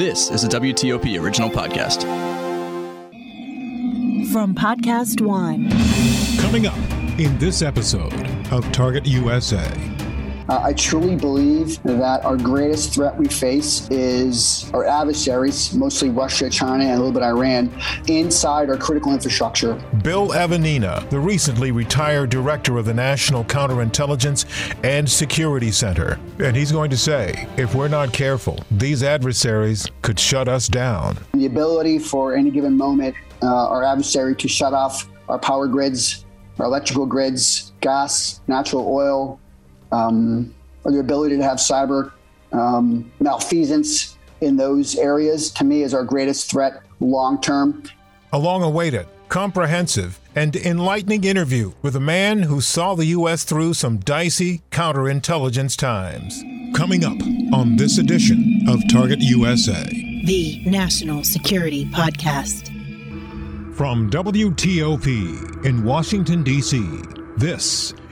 This is a WTOP original podcast. From Podcast One. Coming up in this episode of Target USA. Uh, I truly believe that our greatest threat we face is our adversaries, mostly Russia, China, and a little bit Iran, inside our critical infrastructure. Bill Evanina, the recently retired director of the National Counterintelligence and Security Center. And he's going to say if we're not careful, these adversaries could shut us down. The ability for any given moment, uh, our adversary to shut off our power grids, our electrical grids, gas, natural oil, um, or the ability to have cyber um, malfeasance in those areas, to me, is our greatest threat long term. A long awaited, comprehensive, and enlightening interview with a man who saw the U.S. through some dicey counterintelligence times. Coming up on this edition of Target USA, the National Security Podcast. From WTOP in Washington, D.C., this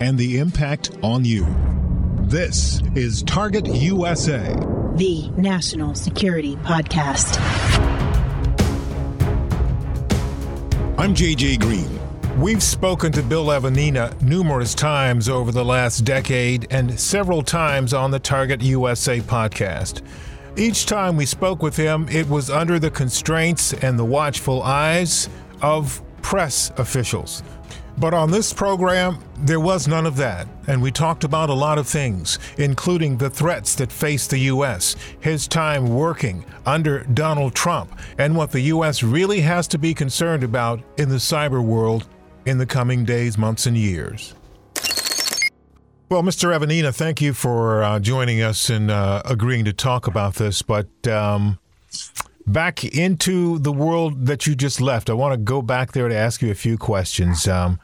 and the impact on you. This is Target USA, the National Security Podcast. I'm JJ Green. We've spoken to Bill Evanina numerous times over the last decade and several times on the Target USA podcast. Each time we spoke with him, it was under the constraints and the watchful eyes of press officials. But on this program, there was none of that, and we talked about a lot of things, including the threats that face the U.S., his time working under Donald Trump, and what the U.S. really has to be concerned about in the cyber world in the coming days, months, and years. Well, Mr. Evanina, thank you for uh, joining us and uh, agreeing to talk about this. But um, back into the world that you just left, I want to go back there to ask you a few questions. Um,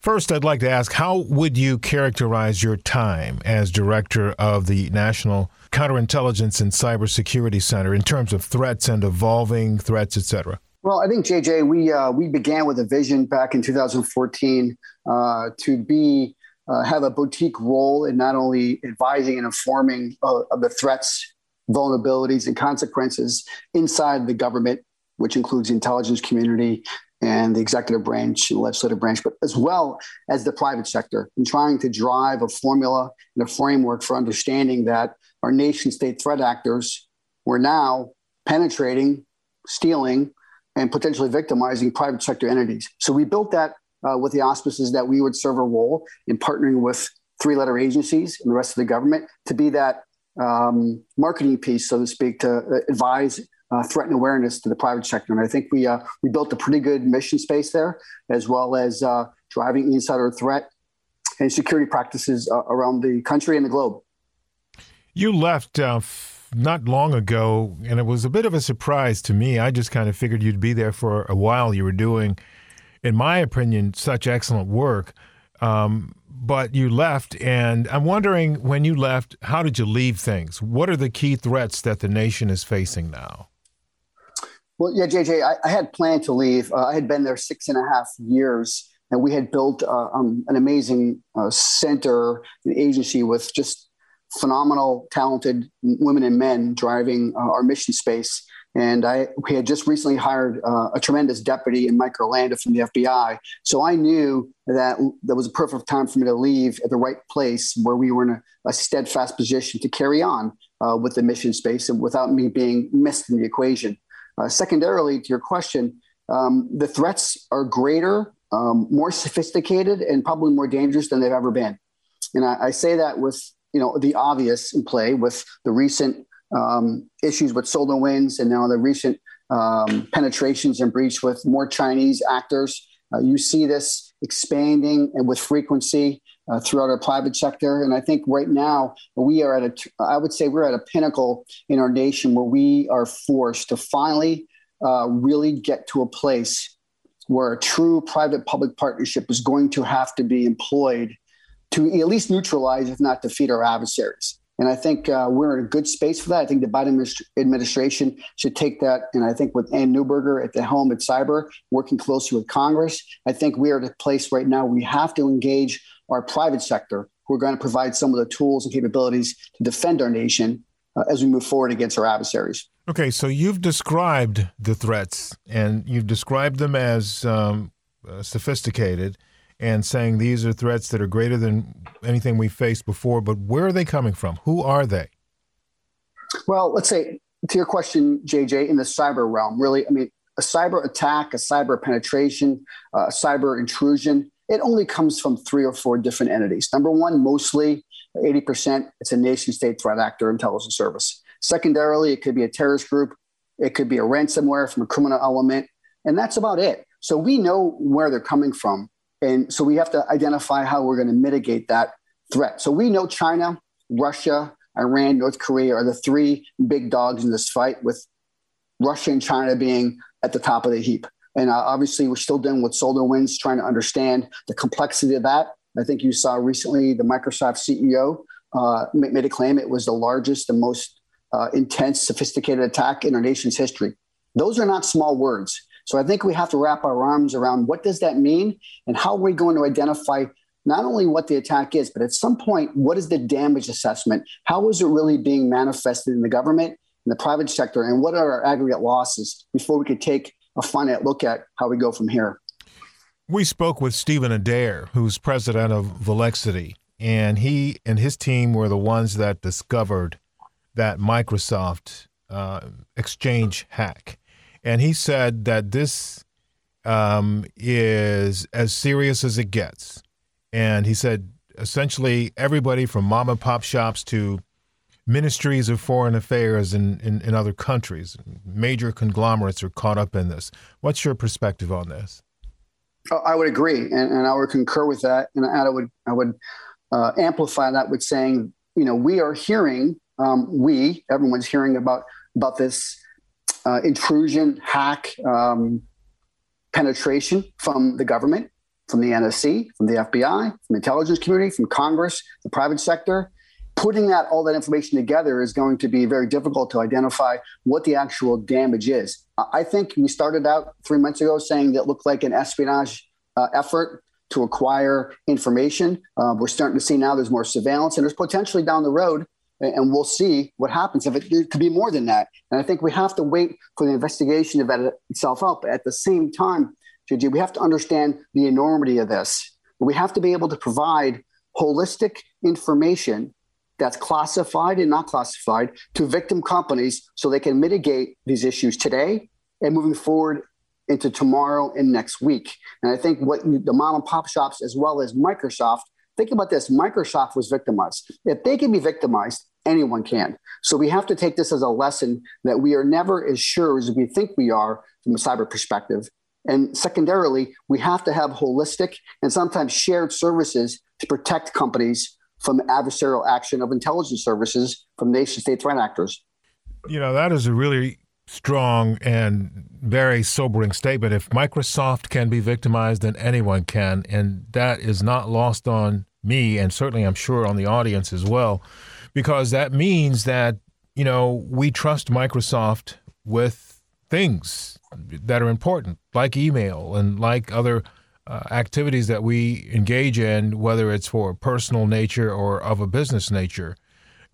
first, I'd like to ask how would you characterize your time as director of the National Counterintelligence and Cybersecurity Center in terms of threats and evolving threats, et cetera? Well, I think JJ, we uh, we began with a vision back in 2014 uh, to be uh, have a boutique role in not only advising and informing uh, of the threats, vulnerabilities, and consequences inside the government, which includes the intelligence community and the executive branch and legislative branch, but as well as the private sector, in trying to drive a formula and a framework for understanding that our nation state threat actors were now penetrating, stealing, and potentially victimizing private sector entities. So we built that uh, with the auspices that we would serve a role in partnering with three letter agencies and the rest of the government to be that um, marketing piece, so to speak, to uh, advise uh, threat and awareness to the private sector. And I think we uh, we built a pretty good mission space there, as well as uh, driving insider threat and security practices uh, around the country and the globe. You left uh, f- not long ago, and it was a bit of a surprise to me. I just kind of figured you'd be there for a while. You were doing in my opinion, such excellent work. Um, but you left, and I'm wondering when you left, how did you leave things? What are the key threats that the nation is facing now? Well, yeah, JJ, I, I had planned to leave. Uh, I had been there six and a half years, and we had built uh, um, an amazing uh, center, an agency with just phenomenal, talented women and men driving uh, our mission space. And I we had just recently hired uh, a tremendous deputy in Mike Orlando from the FBI. So I knew that that was a perfect time for me to leave at the right place where we were in a, a steadfast position to carry on uh, with the mission space and without me being missed in the equation. Uh, secondarily, to your question, um, the threats are greater, um, more sophisticated, and probably more dangerous than they've ever been. And I, I say that with you know the obvious in play with the recent um, issues with SolarWinds and now the recent um, penetrations and breach with more Chinese actors. Uh, you see this expanding and with frequency uh, throughout our private sector. And I think right now we are at a, I would say we're at a pinnacle in our nation where we are forced to finally uh, really get to a place where a true private public partnership is going to have to be employed to at least neutralize, if not defeat, our adversaries. And I think uh, we're in a good space for that. I think the Biden administration should take that. And I think with Ann Neuberger at the helm at Cyber, working closely with Congress, I think we are at a place right now we have to engage our private sector who are going to provide some of the tools and capabilities to defend our nation uh, as we move forward against our adversaries. Okay, so you've described the threats and you've described them as um, uh, sophisticated and saying these are threats that are greater than anything we faced before. But where are they coming from? Who are they? Well, let's say to your question, JJ, in the cyber realm, really, I mean, a cyber attack, a cyber penetration, uh, cyber intrusion, it only comes from three or four different entities. Number one, mostly 80%, it's a nation state threat actor intelligence service. Secondarily, it could be a terrorist group, it could be a ransomware from a criminal element, and that's about it. So we know where they're coming from. And so we have to identify how we're going to mitigate that threat. So we know China, Russia, Iran, North Korea are the three big dogs in this fight, with Russia and China being at the top of the heap. And uh, obviously, we're still dealing with SolarWinds, trying to understand the complexity of that. I think you saw recently the Microsoft CEO uh, made a claim it was the largest and most uh, intense, sophisticated attack in our nation's history. Those are not small words. So I think we have to wrap our arms around what does that mean and how are we going to identify not only what the attack is, but at some point, what is the damage assessment? How is it really being manifested in the government, in the private sector, and what are our aggregate losses before we could take a finite look at how we go from here? We spoke with Steven Adair, who's president of Volexity, and he and his team were the ones that discovered that Microsoft uh, Exchange hack. And he said that this um, is as serious as it gets. And he said essentially everybody from mom and pop shops to ministries of foreign affairs in, in, in, other countries, major conglomerates are caught up in this. What's your perspective on this? Oh, I would agree, and, and, I would concur with that, and I would I would uh, amplify that with saying, you know, we are hearing, um, we everyone's hearing about about this uh, intrusion, hack, um, penetration from the government, from the NSC, from the FBI, from the intelligence community, from Congress, the private sector. Putting that all that information together is going to be very difficult to identify what the actual damage is. I think we started out three months ago saying that looked like an espionage uh, effort to acquire information. Uh, we're starting to see now there's more surveillance, and there's potentially down the road and we'll see what happens if it, could be more than that. And I think we have to wait for the investigation to vet itself. But at the same time, JJ, we have to understand the enormity of this. We have to be able to provide holistic information that's classified and not classified to victim companies so they can mitigate these issues today and moving forward into tomorrow and next week. And I think what the mom and pop shops, as well as Microsoft, Think about this Microsoft was victimized. If they can be victimized, anyone can. So we have to take this as a lesson that we are never as sure as we think we are from a cyber perspective. And secondarily, we have to have holistic and sometimes shared services to protect companies from adversarial action of intelligence services from nation state threat actors. You know, that is a really strong and very sobering statement. If Microsoft can be victimized, then anyone can. And that is not lost on me, and certainly I'm sure on the audience as well, because that means that, you know, we trust Microsoft with things that are important, like email and like other uh, activities that we engage in, whether it's for personal nature or of a business nature.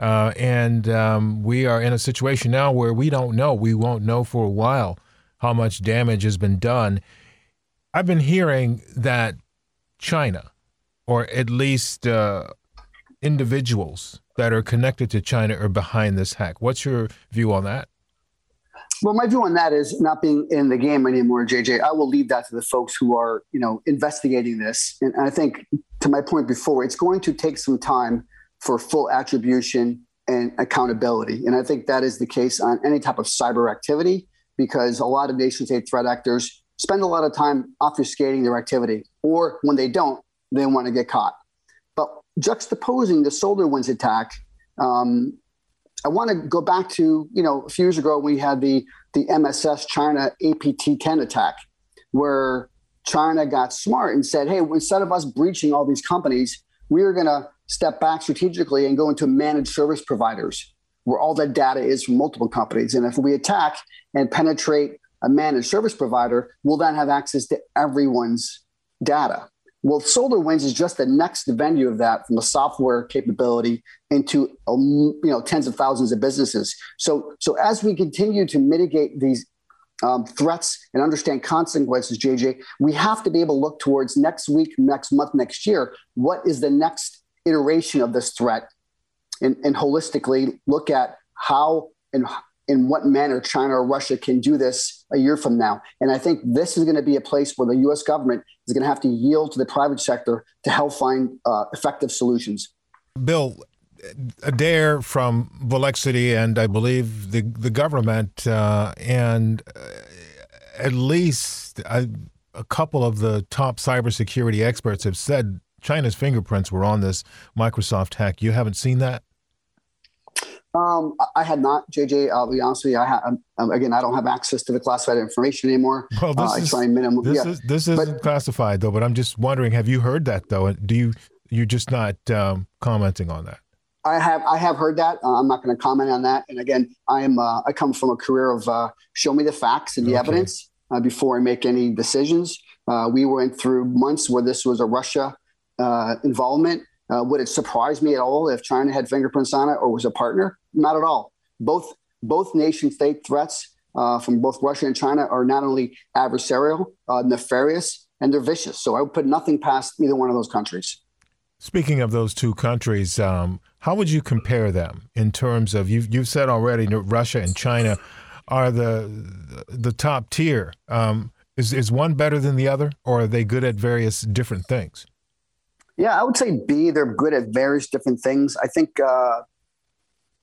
Uh, and um, we are in a situation now where we don't know. We won't know for a while how much damage has been done. I've been hearing that China, or at least uh, individuals that are connected to China, are behind this hack. What's your view on that? Well, my view on that is not being in the game anymore, JJ. I will leave that to the folks who are, you know, investigating this. And I think, to my point before, it's going to take some time for full attribution and accountability. And I think that is the case on any type of cyber activity because a lot of nation state threat actors spend a lot of time obfuscating their activity, or when they don't, they want to get caught. But juxtaposing the SolarWinds attack, um, I want to go back to you know a few years ago we had the the MSS China APT10 attack, where China got smart and said, hey, instead of us breaching all these companies, we are going to step back strategically and go into managed service providers where all that data is from multiple companies. And if we attack and penetrate a managed service provider, we'll then have access to everyone's data. Well, SolarWinds is just the next venue of that from a software capability into um, you know tens of thousands of businesses. So so as we continue to mitigate these um, threats and understand consequences, JJ, we have to be able to look towards next week, next month, next year. What is the next iteration of this threat, and, and holistically look at how and in what manner China or Russia can do this a year from now. And I think this is going to be a place where the U.S. government is going to have to yield to the private sector to help find uh, effective solutions. Bill, Adair from Volexity and I believe the the government uh, and uh, at least a, a, couple of the top cybersecurity experts have said China's fingerprints were on this Microsoft hack. You haven't seen that? Um, I had not, JJ. I'll be honest with you. I um, again, I don't have access to the classified information anymore. Well, this uh, is, minimum, this, yeah. is, this isn't but, classified though. But I'm just wondering, have you heard that though? Do you you're just not um, commenting on that? I have I have heard that. Uh, I'm not going to comment on that. And again, I am uh, I come from a career of uh, show me the facts and the okay. evidence uh, before I make any decisions. Uh, we went through months where this was a Russia uh, involvement. would it surprise me at all if China had fingerprints on it or was a partner? Not at all. Both both nation state threats from both Russia and China are not only adversarial, nefarious, and they're vicious. So I would put nothing past either one of those countries. Speaking of those two countries, um, how would you compare them in terms of you've you've said already Russia and China are the the top tier. Um, is is one better than the other, or are they good at various different things? Yeah, I would say B. They're good at various different things. I think uh,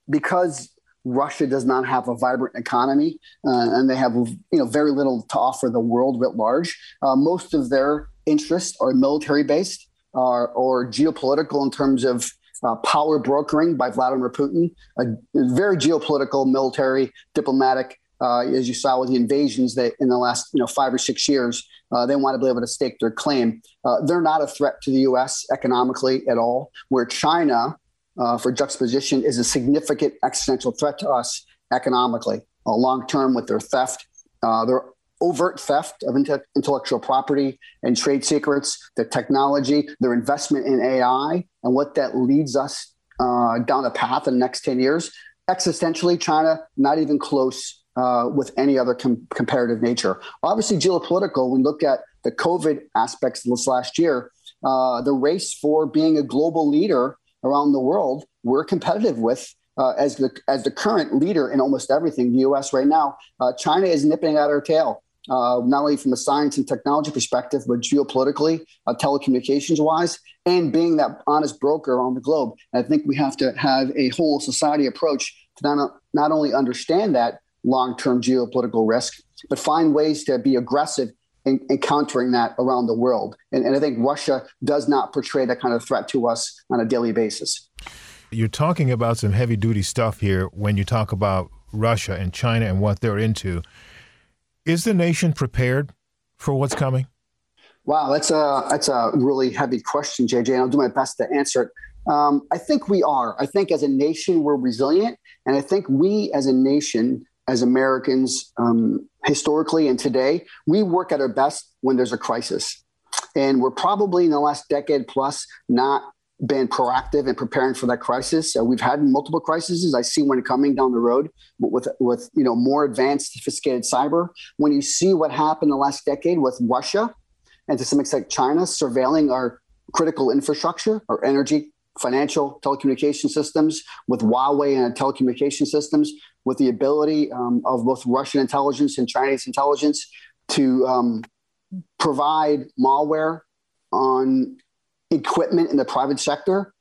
because Russia does not have a vibrant economy uh, and they have you know very little to offer the world writ large. Uh, most of their interests are military based uh, or geopolitical in terms of uh, power brokering by Vladimir Putin, a very geopolitical, military, diplomatic. Uh, as you saw with the invasions that in the last you know five or six years, uh, they want to be able to stake their claim. Uh, they're not a threat to the U.S. economically at all. Where China, uh, for juxtaposition, is a significant existential threat to us economically, long term with their theft. their overt theft of intellectual property and trade secrets, their technology, their investment in AI, and what that leads us uh, down the path in the next 10 years. Existentially, China, not even close uh, with any other com- comparative nature. Obviously, geopolitical, we look at the COVID aspects this last year, uh, the race for being a global leader around the world, we're competitive with uh, as the as the current leader in almost everything. The U.S. right now, uh, China is nipping at our tail uh, not only from a science and technology perspective, but geopolitically, uh, telecommunications wise, and being that honest broker on the globe. And I think we have to have a whole society approach to not, not only understand that long term geopolitical risk, but find ways to be aggressive in, in countering that around the world. And, and I think Russia does not portray that kind of threat to us on a daily basis. You're talking about some heavy duty stuff here when you talk about Russia and China and what they're into. Is the nation prepared for what's coming? Wow, that's a that's a really heavy question, JJ, and I'll do my best to answer it. Um, I think we are. I think as a nation we're resilient, and I think we as a nation, as Americans, um, historically and today, we work at our best when there's a crisis, and we're probably in the last decade plus not been proactive in preparing for that crisis. We've had multiple crises. I see one coming down the road with with you know more advanced, sophisticated cyber. When you see what happened the last decade with Russia and to some extent China surveilling our critical infrastructure, our energy, financial, telecommunication systems, with Huawei and telecommunication systems, with the ability um, of both Russian intelligence and Chinese intelligence to um, provide malware on equipment in the private sector,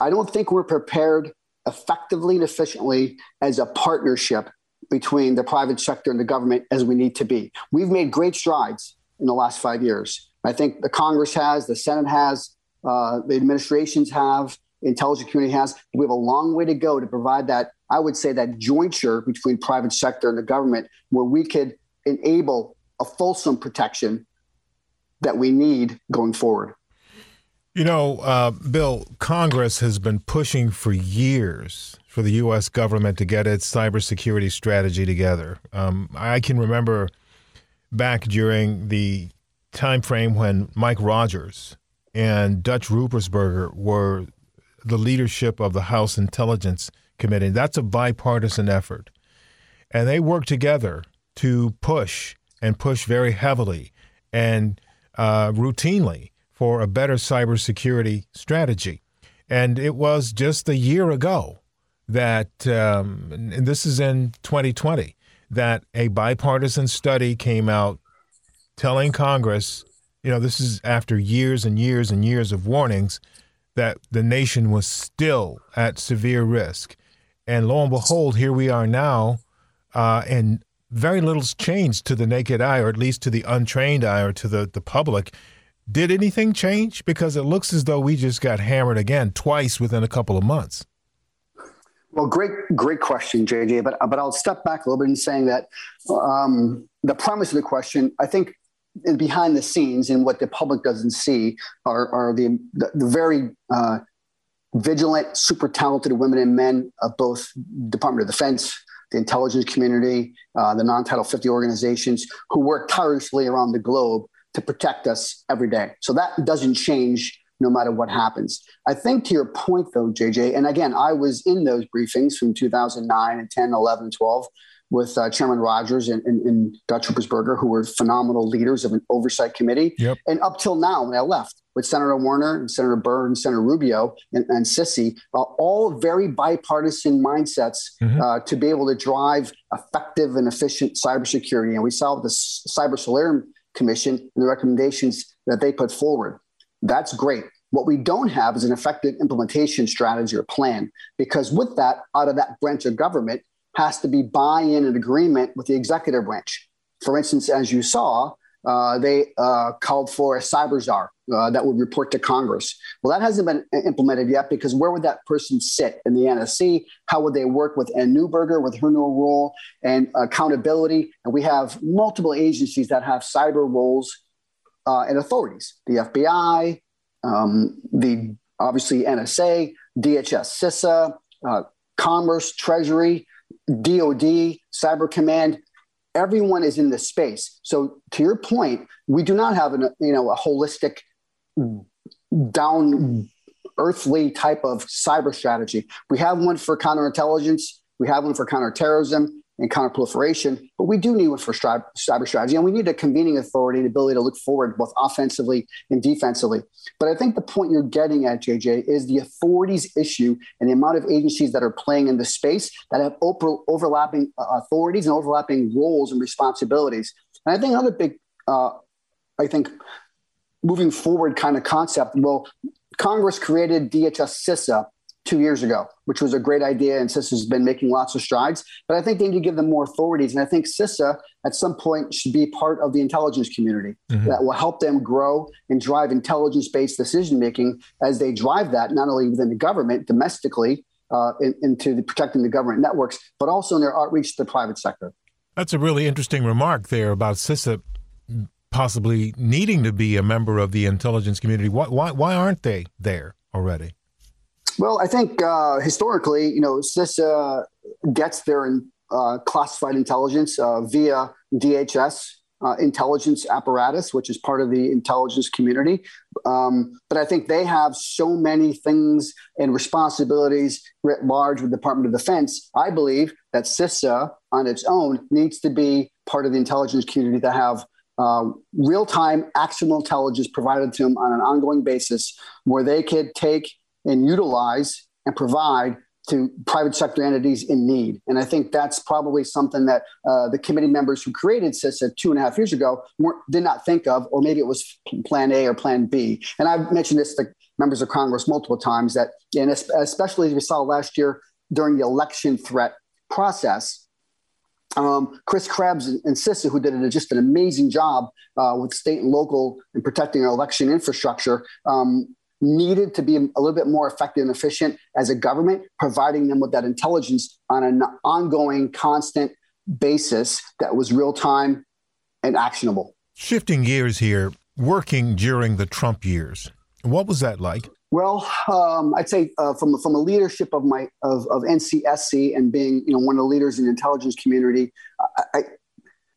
I don't think we're prepared effectively and efficiently as a partnership between the private sector and the government as we need to be. We've made great strides in the last five years. I think the Congress has, the Senate has, uh, the administrations have, intelligence community has. We have a long way to go to provide that I would say that jointure between private sector and the government, where we could enable a fulsome protection that we need going forward. You know, uh, Bill, Congress has been pushing for years for the U.S. government to get its cybersecurity strategy together. Um, I can remember back during the time frame when Mike Rogers and Dutch Ruppersberger were the leadership of the House Intelligence Committee. That's a bipartisan effort. And they worked together to push and push very heavily and uh, routinely for a better cybersecurity strategy. And it was just a year ago that, um, and this is in 2020, that a bipartisan study came out telling Congress, you know, this is after years and years and years of warnings that the nation was still at severe risk. And lo and behold, here we are now, uh, and very little's changed to the naked eye, or at least to the untrained eye, or to the, the public. Did anything change? Because it looks as though we just got hammered again twice within a couple of months. Well, great, great question, JJ. But but I'll step back a little bit in saying that um, the premise of the question, I think, behind the scenes and what the public doesn't see are, are the, the, the very uh, vigilant, super talented women and men of both Department of Defense, the intelligence community, uh, the non-Title 50 organizations who work tirelessly around the globe to protect us every day. So that doesn't change no matter what happens. I think to your point though, JJ, and again, I was in those briefings from 2009 and 10, 11, 12 with uh, Chairman Rogers and, and, and Dutch Ruppersberger, who were phenomenal leaders of an oversight committee. Yep. And up till now, when I left, with Senator Warner and Senator Burr and Senator Rubio and, and CISA, uh, all very bipartisan mindsets mm-hmm. uh, to be able to drive effective and efficient cybersecurity. And we saw the Cyber Solarium Commission and the recommendations that they put forward. That's great. What we don't have is an effective implementation strategy or plan, because with that, out of that branch of government has to be buy in and agreement with the executive branch. For instance, as you saw, uh, they uh, called for a cyber czar uh, that would report to Congress. Well, that hasn't been implemented yet because where would that person sit in the NSC? How would they work with Ann Neuberger with her new role and accountability? And we have multiple agencies that have cyber roles uh, and authorities: the FBI, um, the obviously NSA, DHS, CISA, uh, Commerce, Treasury, DoD, Cyber Command. Everyone is in this space. So, to your point, we do not have an, you know a holistic, down earthly type of cyber strategy. We have one for counterintelligence. We have one for counterterrorism and counterproliferation, but we do need one for cyber strategy, and we need a convening authority, and ability to look forward both offensively and defensively. But I think the point you're getting at, JJ, is the authorities issue and the amount of agencies that are playing in the space that have over- overlapping uh, authorities and overlapping roles and responsibilities. And I think another big, uh, I think, moving forward kind of concept. Well, Congress created DHS CISA two years ago, which was a great idea. And CISA has been making lots of strides. But I think they need to give them more authorities. And I think CISA at some point should be part of the intelligence community mm-hmm. that will help them grow and drive intelligence based decision making as they drive that, not only within the government domestically uh, in, into the, protecting the government networks, but also in their outreach to the private sector. That's a really interesting remark there about CISA possibly needing to be a member of the intelligence community. Why, why, why aren't they there already? Well, I think uh, historically, you know, CISA gets their uh, classified intelligence uh, via DHS uh, intelligence apparatus, which is part of the intelligence community. Um, but I think they have so many things and responsibilities writ large with the Department of Defense. I believe that CISA on its own needs to be part of the intelligence community to have uh, real time actionable intelligence provided to them on an ongoing basis where they could take and utilize and provide to private sector entities in need. And I think that's probably something that uh, the committee members who created CISA two and a half years ago did not think of, or maybe it was plan A or plan B. And I've mentioned this to members of Congress multiple times that, and especially as we saw last year during the election threat process, um, Chris Krebs and CISA, who did just an amazing job uh, with state and local in protecting our election infrastructure, um, needed to be a little bit more effective and efficient as a government, providing them with that intelligence on an ongoing, constant basis that was real time and actionable. Shifting gears here, working during the Trump years, what was that like? Well, um, I'd say uh, from from a leadership of my of, of NCSC and being you know one of the leaders in the intelligence community, I, I,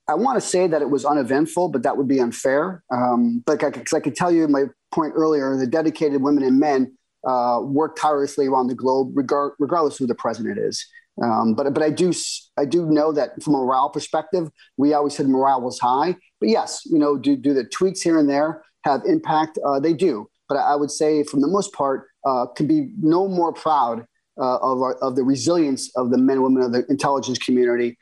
I want to say that it was uneventful, but that would be unfair. Um, but because I, I, could tell you my point earlier, the dedicated women and men uh, work tirelessly around the globe, regard, regardless who the president is. Um, but but I do I do know that from a morale perspective, we always said morale was high. But yes, you know, do do the tweets here and there have impact? Uh, they do. But I would say, from the most part, uh, can be no more proud uh, of our, of the resilience of the men and women of the intelligence community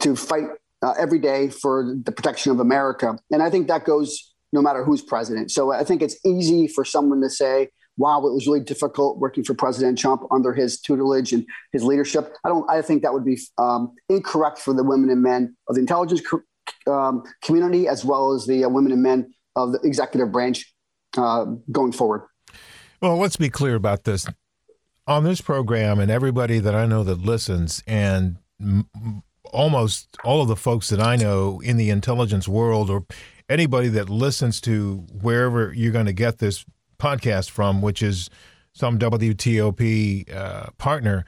to fight uh, every day for the protection of America. And I think that goes no matter who's president. So I think it's easy for someone to say, wow, it was really difficult working for President Trump under his tutelage and his leadership. I don't. I think that would be um, incorrect for the women and men of the intelligence um, community, as well as the uh, women and men of the executive branch uh, going forward. Well, let's be clear about this. On this program, and everybody that I know that listens, and m- almost all of the folks that I know in the intelligence world, or anybody that listens to wherever you're going to get this podcast from, which is some WTOP uh, partner,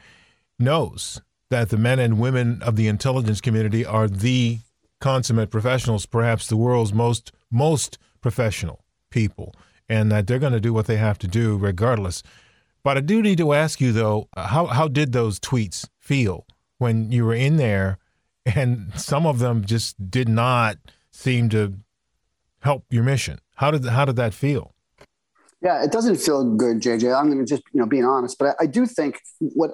knows that the men and women of the intelligence community are the consummate professionals, perhaps the world's most most professional people, and that they're going to do what they have to do regardless. But I do need to ask you though, how how did those tweets feel when you were in there, and some of them just did not seem to help your mission? How did how did that feel? Yeah, it doesn't feel good, JJ. I'm going to just you know being honest, but I, I, do think what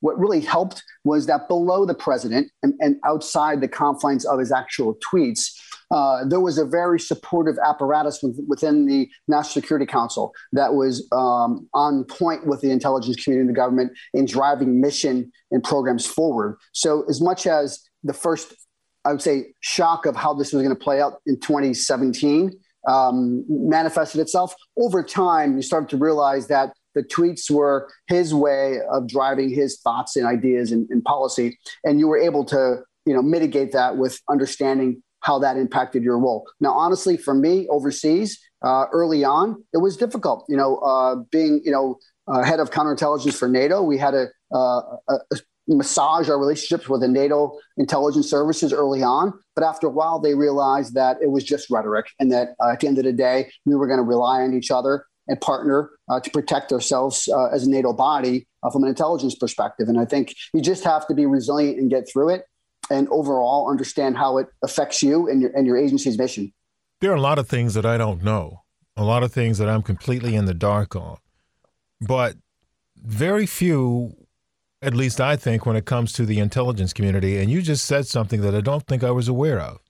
what really helped was that below the president and, and outside the confines of his actual tweets, uh, there was a very supportive apparatus within the National Security Council that was um, on point with the intelligence community and the government in driving mission and programs forward. So, as much as the first, I would say, shock of how this was going to play out in 2017 um, manifested itself over time, you started to realize that the tweets were his way of driving his thoughts and ideas and, and policy, and you were able to, you know, mitigate that with understanding how that impacted your role. Now, honestly, for me overseas, uh, early on, it was difficult. You know, uh, being you know uh, head of counterintelligence for NATO, we had a, uh, a, massage our relationships with the NATO intelligence services early on. But after a while, they realized that it was just rhetoric and that uh, at the end of the day, we were going to rely on each other and partner uh, to protect ourselves uh, as a NATO body uh, from an intelligence perspective. And I think you just have to be resilient and get through it and overall understand how it affects you and your, and your agency's mission. There are a lot of things that I don't know, a lot of things that I'm completely in the dark on. But very few at least I think, when it comes to the intelligence community. And you just said something that I don't think I was aware of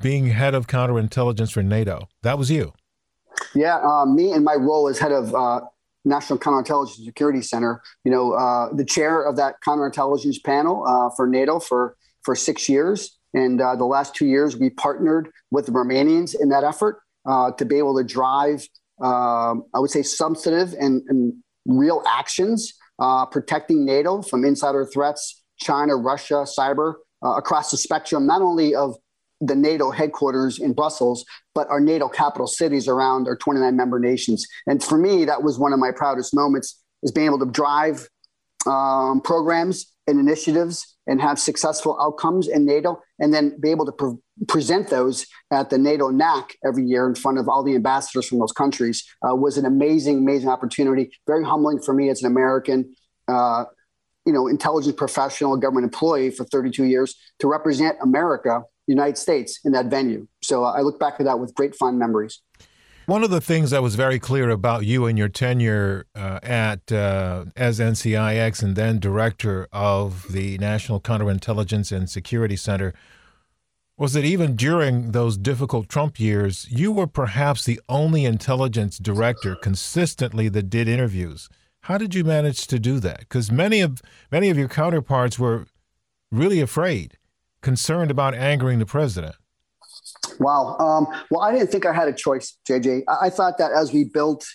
being head of counterintelligence for NATO. That was you. Yeah, uh, me and my role as head of uh, National Counterintelligence Security Center, you know, uh, the chair of that counterintelligence panel uh, for NATO for, for six years. And uh, the last two years, we partnered with the Romanians in that effort uh, to be able to drive, um, I would say, substantive and, and real actions uh, protecting NATO from insider threats, China, Russia, cyber, uh, across the spectrum, not only of the NATO headquarters in Brussels, but our NATO capital cities around our 29 member nations. And for me, that was one of my proudest moments is being able to drive um, programs and initiatives and have successful outcomes in NATO, and then be able to pre- present those at the NATO NAC every year in front of all the ambassadors from those countries uh, was an amazing, amazing opportunity. Very humbling for me as an American, uh, you know, intelligence professional, government employee for 32 years to represent America, United States, in that venue. So uh, I look back at that with great fond memories. One of the things that was very clear about you and your tenure uh, at uh, as NCIX and then director of the National Counterintelligence and Security Center was that even during those difficult Trump years, you were perhaps the only intelligence director consistently that did interviews. How did you manage to do that? Because many of many of your counterparts were really afraid, concerned about angering the president. Wow. Um, well, I didn't think I had a choice, JJ. I, I thought that as we built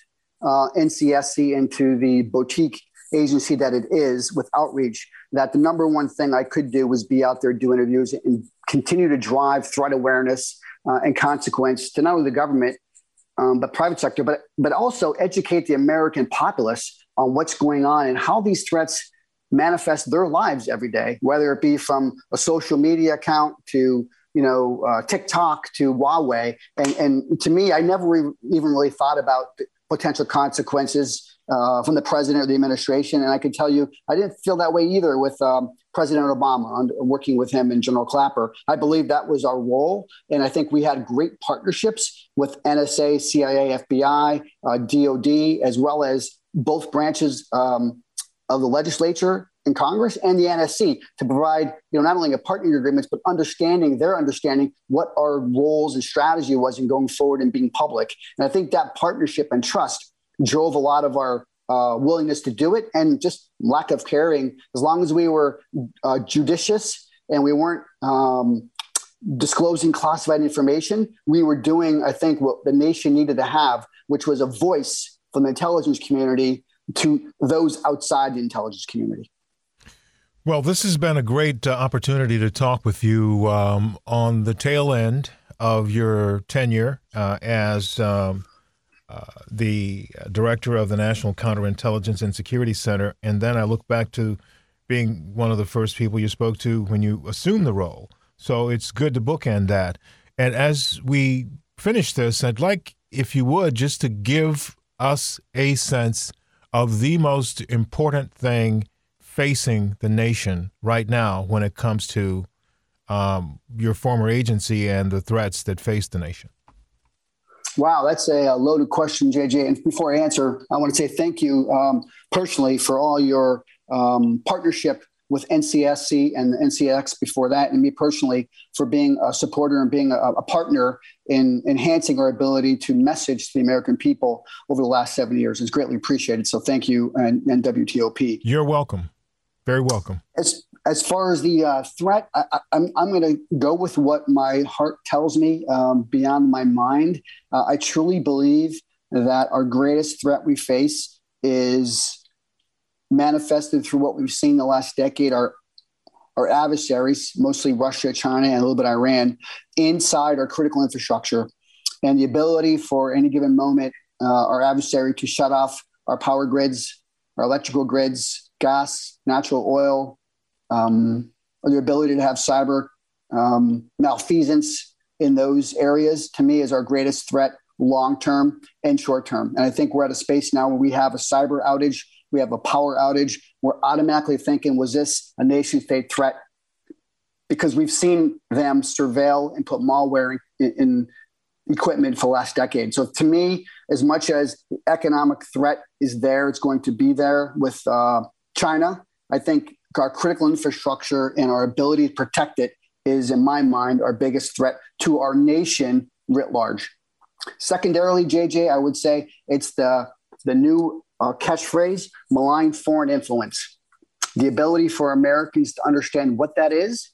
uh, NCSC into the boutique agency that it is with outreach, that the number one thing I could do was be out there, do interviews, and continue to drive threat awareness uh, and consequence to not only the government, um, but private sector, but, but also educate the American populace on what's going on and how these threats manifest their lives every day, whether it be from a social media account to you know uh, TikTok to Huawei. And, and to me, I never re- even really thought about potential consequences uh, from the president or the administration. And I can tell you, I didn't feel that way either with um, President Obama on working with him and General Clapper. I believe that was our role. And I think we had great partnerships with NSA, CIA, FBI, uh, DOD, as well as both branches um, of the legislature in Congress and the NSC to provide, you know, not only a partnering agreements, but understanding their understanding what our roles and strategy was in going forward and being public. And I think that partnership and trust drove a lot of our uh, willingness to do it and just lack of caring. As long as we were uh, judicious and we weren't um, disclosing classified information, we were doing, I think, what the nation needed to have, which was a voice from the intelligence community to those outside the intelligence community. Well, this has been a great uh, opportunity to talk with you um, on the tail end of your tenure uh, as um, uh, the director of the National Counterintelligence and Security Center. And then I look back to being one of the first people you spoke to when you assumed the role. So it's good to bookend that. And as we finish this, I'd like, if you would, just to give us a sense of the most important thing facing the nation right now when it comes to um, your former agency and the threats that face the nation? Wow, that's a, loaded question, JJ. And before I answer, I want to say thank you um, personally for all your um, partnership with NCSC and NCX before that, and me personally for being a supporter and being a, a, partner in enhancing our ability to message to the American people over the last seven years. It's greatly appreciated. So thank you and, and WTOP. You're welcome. Very welcome. As as far as the uh, threat, I, am I'm, I'm going to go with what my heart tells me um, beyond my mind. Uh, I truly believe that our greatest threat we face is manifested through what we've seen the last decade. Our our adversaries, mostly Russia, China, and a little bit Iran, inside our critical infrastructure, and the ability for any given moment uh, our adversary to shut off our power grids, our electrical grids, gas, natural oil, um, or the ability to have cyber um, malfeasance in those areas, to me, is our greatest threat long term and short term. And I think we're at a space now where we have a cyber outage, we have a power outage. We're automatically thinking, was this a nation state threat? Because we've seen them surveil and put malware in, in equipment for the last decade. So to me, as much as the economic threat is there, it's going to be there with uh, China. I think our critical infrastructure and our ability to protect it is, in my mind, our biggest threat to our nation writ large. Secondarily, JJ, I would say it's the the new uh, catchphrase: malign foreign influence. The ability for Americans to understand what that is,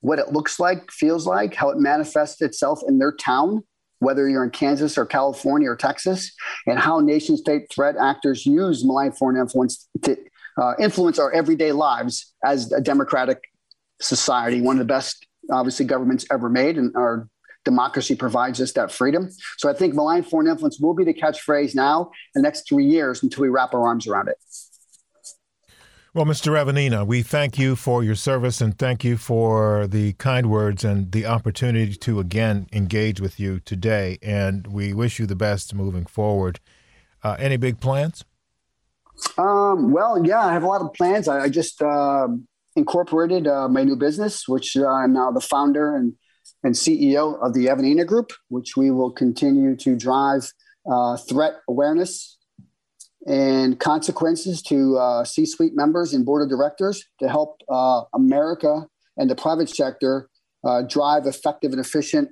what it looks like, feels like, how it manifests itself in their town, whether you're in Kansas or California or Texas, and how nation state threat actors use malign foreign influence to uh, influence our everyday lives as a democratic society, one of the best, obviously, governments ever made, and our democracy provides us that freedom. So I think malign foreign influence will be the catchphrase now the next three years until we wrap our arms around it. Well, Mr. Evanina, we thank you for your service and thank you for the kind words and the opportunity to again engage with you today. And we wish you the best moving forward. Uh, any big plans? Um, well, yeah, I have a lot of plans. I, I just uh, incorporated uh, my new business, which uh, I'm now the founder and, and CEO of the Evanina Group, which we will continue to drive uh, threat awareness and consequences to uh, C suite members and board of directors to help America and the private sector drive effective and efficient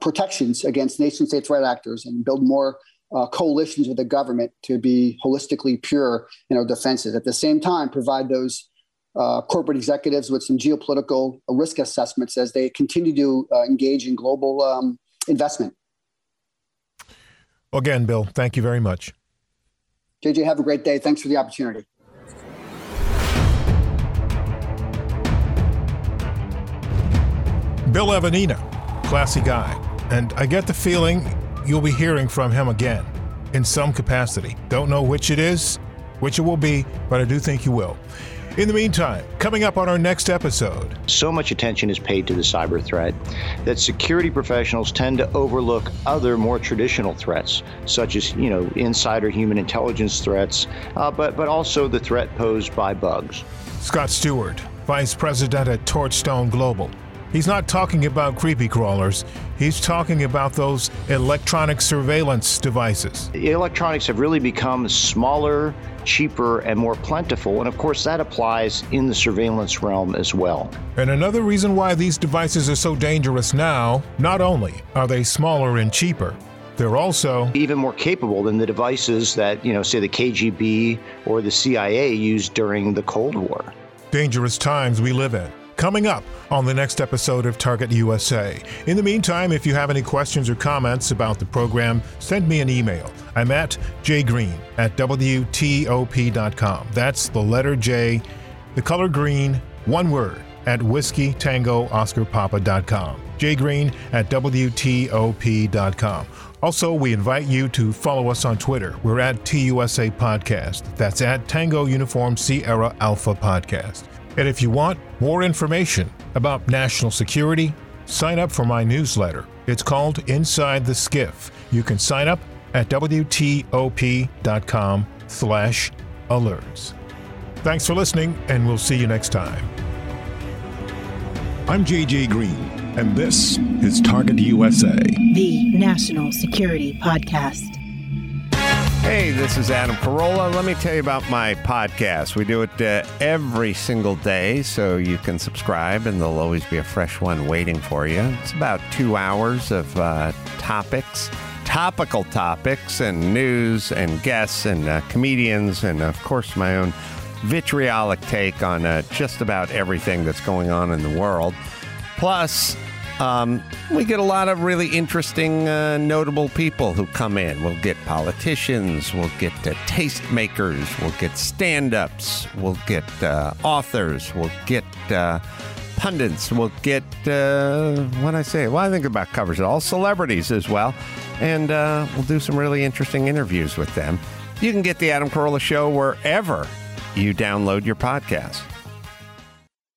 protections against nation state threat actors and build more uh, coalitions with the government to be holistically pure in our defenses. At the same time, provide those uh, corporate executives with some geopolitical risk assessments as they continue to uh, engage in global um, investment. Well, again, Bill, thank you very much. JJ, have a great day. Thanks for the opportunity. Bill Evanina, classy guy. And I get the feeling you'll be hearing from him again in some capacity. Don't know which it is, which it will be, but I do think you will. In the meantime, coming up on our next episode. So much attention is paid to the cyber threat that security professionals tend to overlook other more traditional threats, such as, you know, insider human intelligence threats, uh, but, but also the threat posed by bugs. Scott Stewart, Vice President at Torchstone Global. He's not talking about creepy crawlers. He's talking about those electronic surveillance devices. Electronics have really become smaller, cheaper, and more plentiful. And of course, that applies in the surveillance realm as well. And another reason why these devices are so dangerous now not only are they smaller and cheaper, they're also even more capable than the devices that, you know, say the KGB or the CIA used during the Cold War. Dangerous times we live in coming up on the next episode of Target USA. In the meantime, if you have any questions or comments about the program, send me an email. I'm at jgreen at WTOP.com. That's the letter J, the color green, one word, at whiskey tango oscar papa.com. jgreen at WTOP.com. Also, we invite you to follow us on Twitter. We're at TUSA Podcast. That's at Tango Uniform Sierra Alpha Podcast. And if you want more information about national security, sign up for my newsletter. It's called Inside the SCIF. You can sign up at WTOP.com slash alerts. Thanks for listening, and we'll see you next time. I'm JJ Green, and this is Target USA, the National Security Podcast. Hey, this is Adam Carolla. Let me tell you about my podcast. We do it uh, every single day, so you can subscribe, and there'll always be a fresh one waiting for you. It's about two hours of uh, topics, topical topics, and news, and guests, and uh, comedians, and of course, my own vitriolic take on uh, just about everything that's going on in the world. Plus, um, we get a lot of really interesting, uh, notable people who come in. We'll get politicians, we'll get uh, tastemakers, we'll get stand ups, we'll get uh, authors, we'll get uh, pundits, we'll get, uh, what I say? Well, I think about covers it all, celebrities as well. And uh, we'll do some really interesting interviews with them. You can get the Adam Carolla Show wherever you download your podcast.